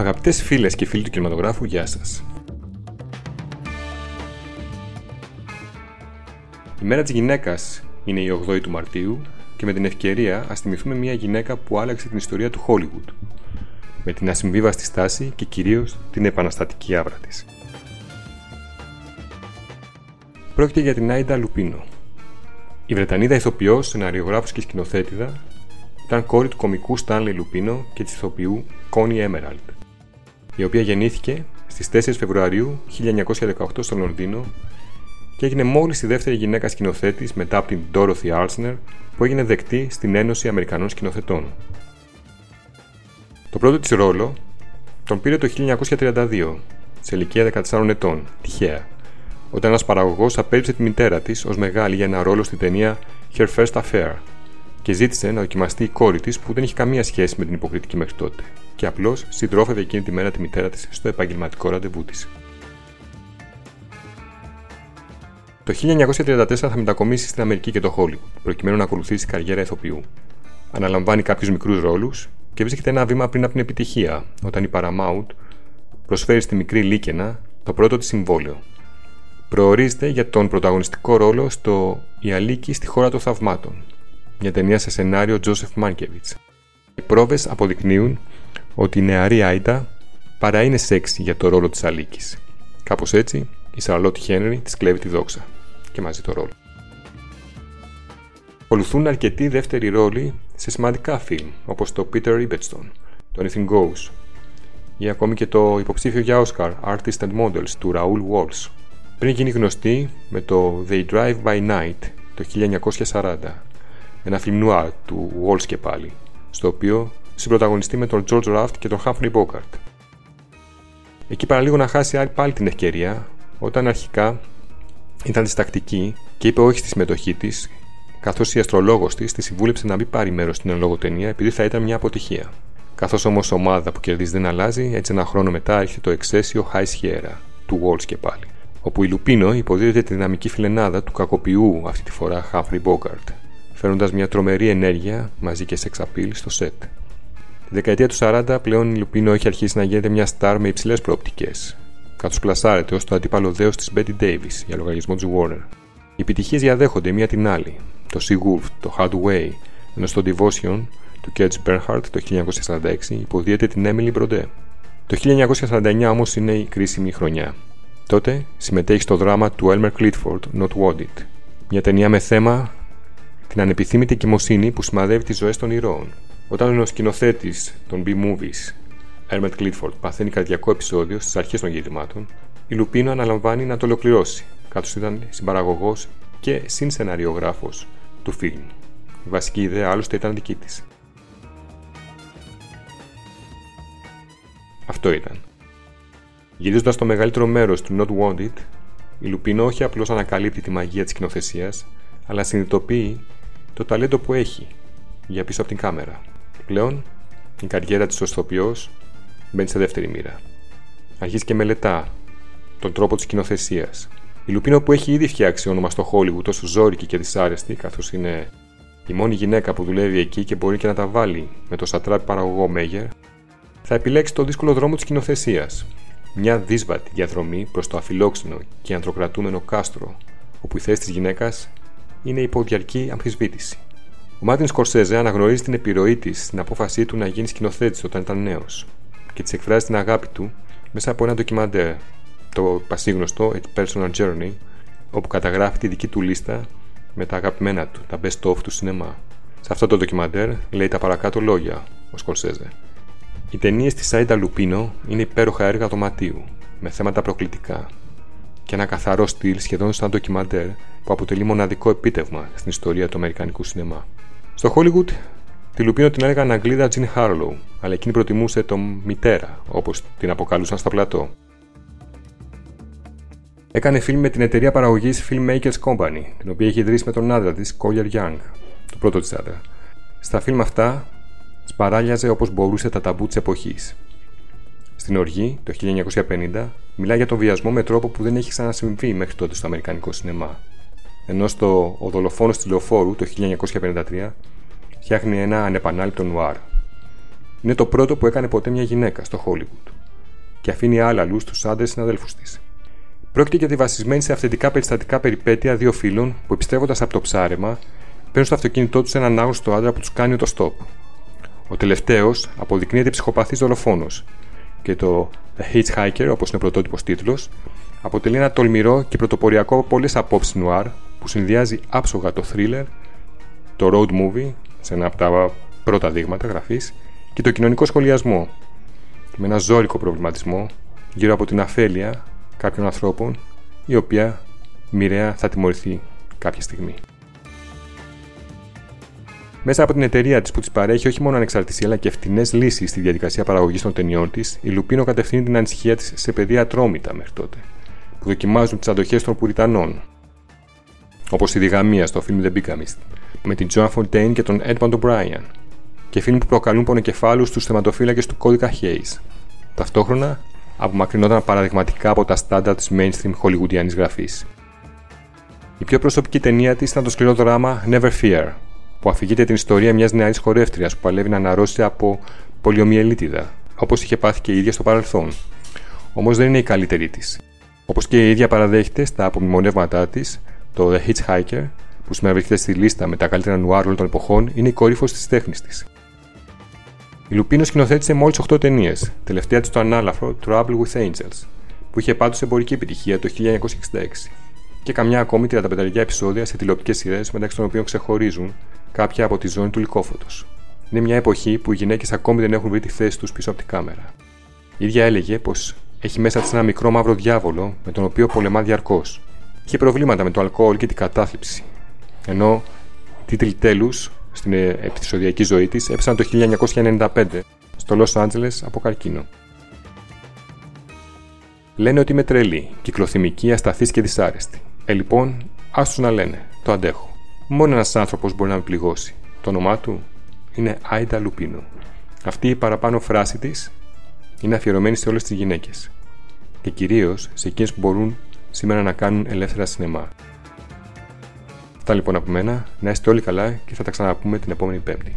Αγαπητές φίλες και φίλοι του κινηματογράφου, γεια σας. Η μέρα της γυναίκας είναι η 8η του Μαρτίου και με την ευκαιρία ας θυμηθούμε μια γυναίκα που άλλαξε την ιστορία του Hollywood με την ασυμβίβαστη στάση και κυρίως την επαναστατική άβρα της. Πρόκειται για την Άιντα Λουπίνο. Η Βρετανίδα ηθοποιός, σεναριογράφος και σκηνοθέτηδα ήταν κόρη του κομικού Stanley Λουπίνο και της ηθοποιού Connie Emerald η οποία γεννήθηκε στις 4 Φεβρουαρίου 1918 στο Λονδίνο και έγινε μόλις η δεύτερη γυναίκα σκηνοθέτης μετά από την Dorothy Arzner που έγινε δεκτή στην Ένωση Αμερικανών Σκηνοθετών. Το πρώτο της ρόλο τον πήρε το 1932, σε ηλικία 14 ετών, τυχαία, όταν ένας παραγωγός απέριψε τη μητέρα της ως μεγάλη για ένα ρόλο στην ταινία Her First Affair και ζήτησε να δοκιμαστεί η κόρη της που δεν είχε καμία σχέση με την υποκριτική μέχρι τότε και απλώς συντρόφευε εκείνη τη μέρα τη μητέρα της στο επαγγελματικό ραντεβού της. Το 1934 θα μετακομίσει στην Αμερική και το Hollywood, προκειμένου να ακολουθήσει καριέρα ηθοποιού. Αναλαμβάνει κάποιους μικρούς ρόλους και βρίσκεται ένα βήμα πριν από την επιτυχία, όταν η Paramount προσφέρει στη μικρή Λίκαινα το πρώτο της συμβόλαιο. Προορίζεται για τον πρωταγωνιστικό ρόλο στο Η Αλίκη στη χώρα των θαυμάτων, μια ταινία σε σενάριο Joseph Mankiewicz. Οι πρόβες αποδεικνύουν ότι η νεαρή Άιντα παρά είναι σεξι για το ρόλο της Αλίκης. Κάπως έτσι, η Σαρλότ Χένρι της κλέβει τη δόξα και μαζί το ρόλο. Ακολουθούν αρκετοί δεύτεροι ρόλοι σε σημαντικά φιλμ, όπως το Peter Ribbetstone, το Anything Goes ή ακόμη και το υποψήφιο για Oscar Artists and Models του Raoul Walsh, πριν γίνει γνωστή με το They Drive by Night το 1940, ένα φιλμ νουάρ του Walsh και πάλι, στο οποίο συμπροταγωνιστεί με τον George Raft και τον Humphrey Bogart. Εκεί παραλίγο να χάσει πάλι την ευκαιρία, όταν αρχικά ήταν διστακτική και είπε όχι στη συμμετοχή της, καθώς η αστρολόγος της τη συμβούλεψε να μην πάρει μέρος στην εν ταινία επειδή θα ήταν μια αποτυχία. Καθώς όμως η ομάδα που κερδίζει δεν αλλάζει, έτσι ένα χρόνο μετά έρχεται το εξαίσιο High Sierra του Walls και πάλι. Όπου η Λουπίνο υποδίδεται τη δυναμική φιλενάδα του κακοποιού αυτή τη φορά Humphrey Bogart, φέρνοντας μια τρομερή ενέργεια μαζί και σε appeal στο σετ. Τη δεκαετία του 40 πλέον η Λουπίνο έχει αρχίσει να γίνεται μια στάρ με υψηλές προοπτικές, καθώ πλασάρεται ως το αντίπαλο δέος της Betty Davis για λογαριασμό του Warner. Οι επιτυχίες διαδέχονται μία την άλλη. Το Sea Wolf, το Hard Way, ενώ στο Devotion του Kedge Bernhardt το 1946 υποδίεται την Emily Brodé. Το 1949 όμως είναι η κρίσιμη χρονιά. Τότε συμμετέχει στο δράμα του Elmer Clifford Not Wanted, μια ταινία με θέμα την ανεπιθύμητη εγκυμοσύνη που σημαδεύει τις ζωές των ηρώων. Όταν ο σκηνοθέτης των B-movies, Herbert Clifford, παθαίνει καρδιακό επεισόδιο στις αρχές των γυρισμάτων, η Λουπίνο αναλαμβάνει να το ολοκληρώσει, καθώς ήταν συμπαραγωγός και συνσεναριογράφος του φιλμ. Η βασική ιδέα άλλωστε ήταν δική της. Αυτό ήταν. Γυρίζοντας το μεγαλύτερο μέρος του Not Wanted, η Λουπίνο όχι απλώς ανακαλύπτει τη μαγεία της σκηνοθεσίας, αλλά συνειδητοποιεί το ταλέντο που έχει για πίσω από την κάμερα. Πλέον, η καριέρα της ως ηθοποιός μπαίνει σε δεύτερη μοίρα. Αρχίζει και μελετά τον τρόπο της κοινοθεσία. Η Λουπίνο που έχει ήδη φτιάξει όνομα στο Hollywood τόσο ζώρικη και δυσάρεστη, καθώς είναι η μόνη γυναίκα που δουλεύει εκεί και μπορεί και να τα βάλει με το σατράπι παραγωγό Μέγερ, θα επιλέξει το δύσκολο δρόμο της κοινοθεσία. Μια δύσβατη διαδρομή προς το αφιλόξενο και ανθρωκρατούμενο κάστρο, όπου η θέση της γυναίκας είναι υπό διαρκή αμφισβήτηση. Ο Μάρτιν Σκορσέζε αναγνωρίζει την επιρροή της στην απόφασή του να γίνει σκηνοθέτης όταν ήταν νέος και της εκφράζει την αγάπη του μέσα από ένα ντοκιμαντέρ, το πασίγνωστο A Personal Journey, όπου καταγράφει τη δική του λίστα με τα αγαπημένα του, τα best of του σινεμά. Σε αυτό το ντοκιμαντέρ λέει τα παρακάτω λόγια ο Σκορσέζε. Οι ταινίες της Σάιντα Λουπίνο είναι υπέροχα έργα δωματίου, με θέματα προκλητικά και ένα καθαρό στυλ σχεδόν σαν ντοκιμαντέρ που αποτελεί μοναδικό επίτευγμα στην ιστορία του Αμερικανικού σινεμά. Στο Hollywood τη Λουπίνο την έλεγαν Αγγλίδα Τζιν Χάρλοου, αλλά εκείνη προτιμούσε το μητέρα, όπως την αποκαλούσαν στα πλατό. Έκανε φιλμ με την εταιρεία παραγωγής Filmmakers Company, την οποία είχε ιδρύσει με τον άντρα της, Collier Young, το πρώτο της άντρα. Στα φιλμ αυτά σπαράλιαζε όπως μπορούσε τα ταμπού της εποχής. Στην Οργή, το 1950, μιλάει για τον βιασμό με τρόπο που δεν έχει ξανασυμβεί μέχρι τότε στο Αμερικανικό σινεμά. Ενώ στο Ο δολοφόνο τη Λεωφόρου το 1953 φτιάχνει ένα ανεπανάληπτο νουάρ. Είναι το πρώτο που έκανε ποτέ μια γυναίκα στο Hollywood και αφήνει άλλα αλλού στους άντρες συναδέλφους της. Πρόκειται για τη βασισμένη σε αυθεντικά περιστατικά περιπέτεια δύο φίλων που επιστρέφοντας από το ψάρεμα παίρνουν στο αυτοκίνητό τους έναν άγνωστο άντρα που τους κάνει το stop. Ο τελευταίος αποδεικνύεται ψυχοπαθής δολοφόνος και το The Hitchhiker, όπως είναι ο πρωτότυπος τίτλος, αποτελεί ένα τολμηρό και πρωτοποριακό από πολλές απόψεις νουάρ που συνδυάζει άψογα το thriller, το road movie, σε ένα από τα πρώτα δείγματα γραφής, και το κοινωνικό σχολιασμό, με ένα ζώρικο προβληματισμό γύρω από την αφέλεια κάποιων ανθρώπων, η οποία μοιραία θα τιμωρηθεί κάποια στιγμή. Μέσα από την εταιρεία της που της παρέχει όχι μόνο ανεξαρτησία αλλά και φτηνές λύσεις στη διαδικασία παραγωγής των ταινιών της, η Λουπίνο κατευθύνει την ανησυχία της σε παιδεία ατρόμητα μέχρι τότε, που δοκιμάζουν τις αντοχές των Πουριτανών, όπως η διγαμία στο φιλμ The Bicamist, με την Joan Fontaine και τον Edmund O'Brien, και φιλμ που προκαλούν πονοκεφάλους στου θεματοφύλακες του κώδικα Hayes. Ταυτόχρονα απομακρυνόταν παραδειγματικά από τα στάνταρ της mainstream χολιγουντιανή γραφής. Η πιο προσωπική ταινία της ήταν το σκληρό δράμα Never Fear, που αφηγείται την ιστορία μιας νεαρής χορεύτριας που παλεύει να αναρρώσει από πολιομιελίτιδα, όπως είχε πάθει και η ίδια στο παρελθόν. Όμως δεν είναι η καλύτερη της. Όπως και η ίδια παραδέχεται στα απομνημονεύματά της, το The Hitchhiker, που σήμερα βρίσκεται στη λίστα με τα καλύτερα νουάρ όλων των εποχών, είναι η κορύφωση της τέχνης της. Η Λουπίνο σκηνοθέτησε μόλις 8 ταινίες, τελευταία της το ανάλαφρο Trouble with Angels, που είχε πάντως εμπορική επιτυχία το 1966, και καμιά ακόμη 35 επεισόδια σε τηλεοπτικές σειρές μεταξύ των οποίων ξεχωρίζουν κάποια από τη ζώνη του λικόφωτο. Είναι μια εποχή που οι γυναίκες ακόμη δεν έχουν βρει τη θέση τους πίσω από την κάμερα. Η ίδια έλεγε πως έχει μέσα της ένα μικρό μαύρο διάβολο με τον οποίο πολεμά διαρκώς. Είχε προβλήματα με το αλκοόλ και την κατάθλιψη. Ενώ οι τίτλοι τέλους στην επεισοδιακή ζωής της έπεσαν το 1995 στο Λο Άντζελε από καρκίνο. Λένε ότι είμαι τρελή, κυκλοθυμική, ασταθής και δυσάρεστη. Ε, λοιπόν, άστου να λένε, το αντέχω. Μόνο ένας άνθρωπος μπορεί να με πληγώσει. Το όνομά του είναι Άιντα Λουπίνο. Αυτή η παραπάνω φράση της είναι αφιερωμένη σε όλες τις γυναίκες. Και κυρίως σε εκείνες που μπορούν σήμερα να κάνουν ελεύθερα σινεμά. Αυτά λοιπόν από μένα. Να είστε όλοι καλά και θα τα ξαναπούμε την επόμενη Πέμπτη.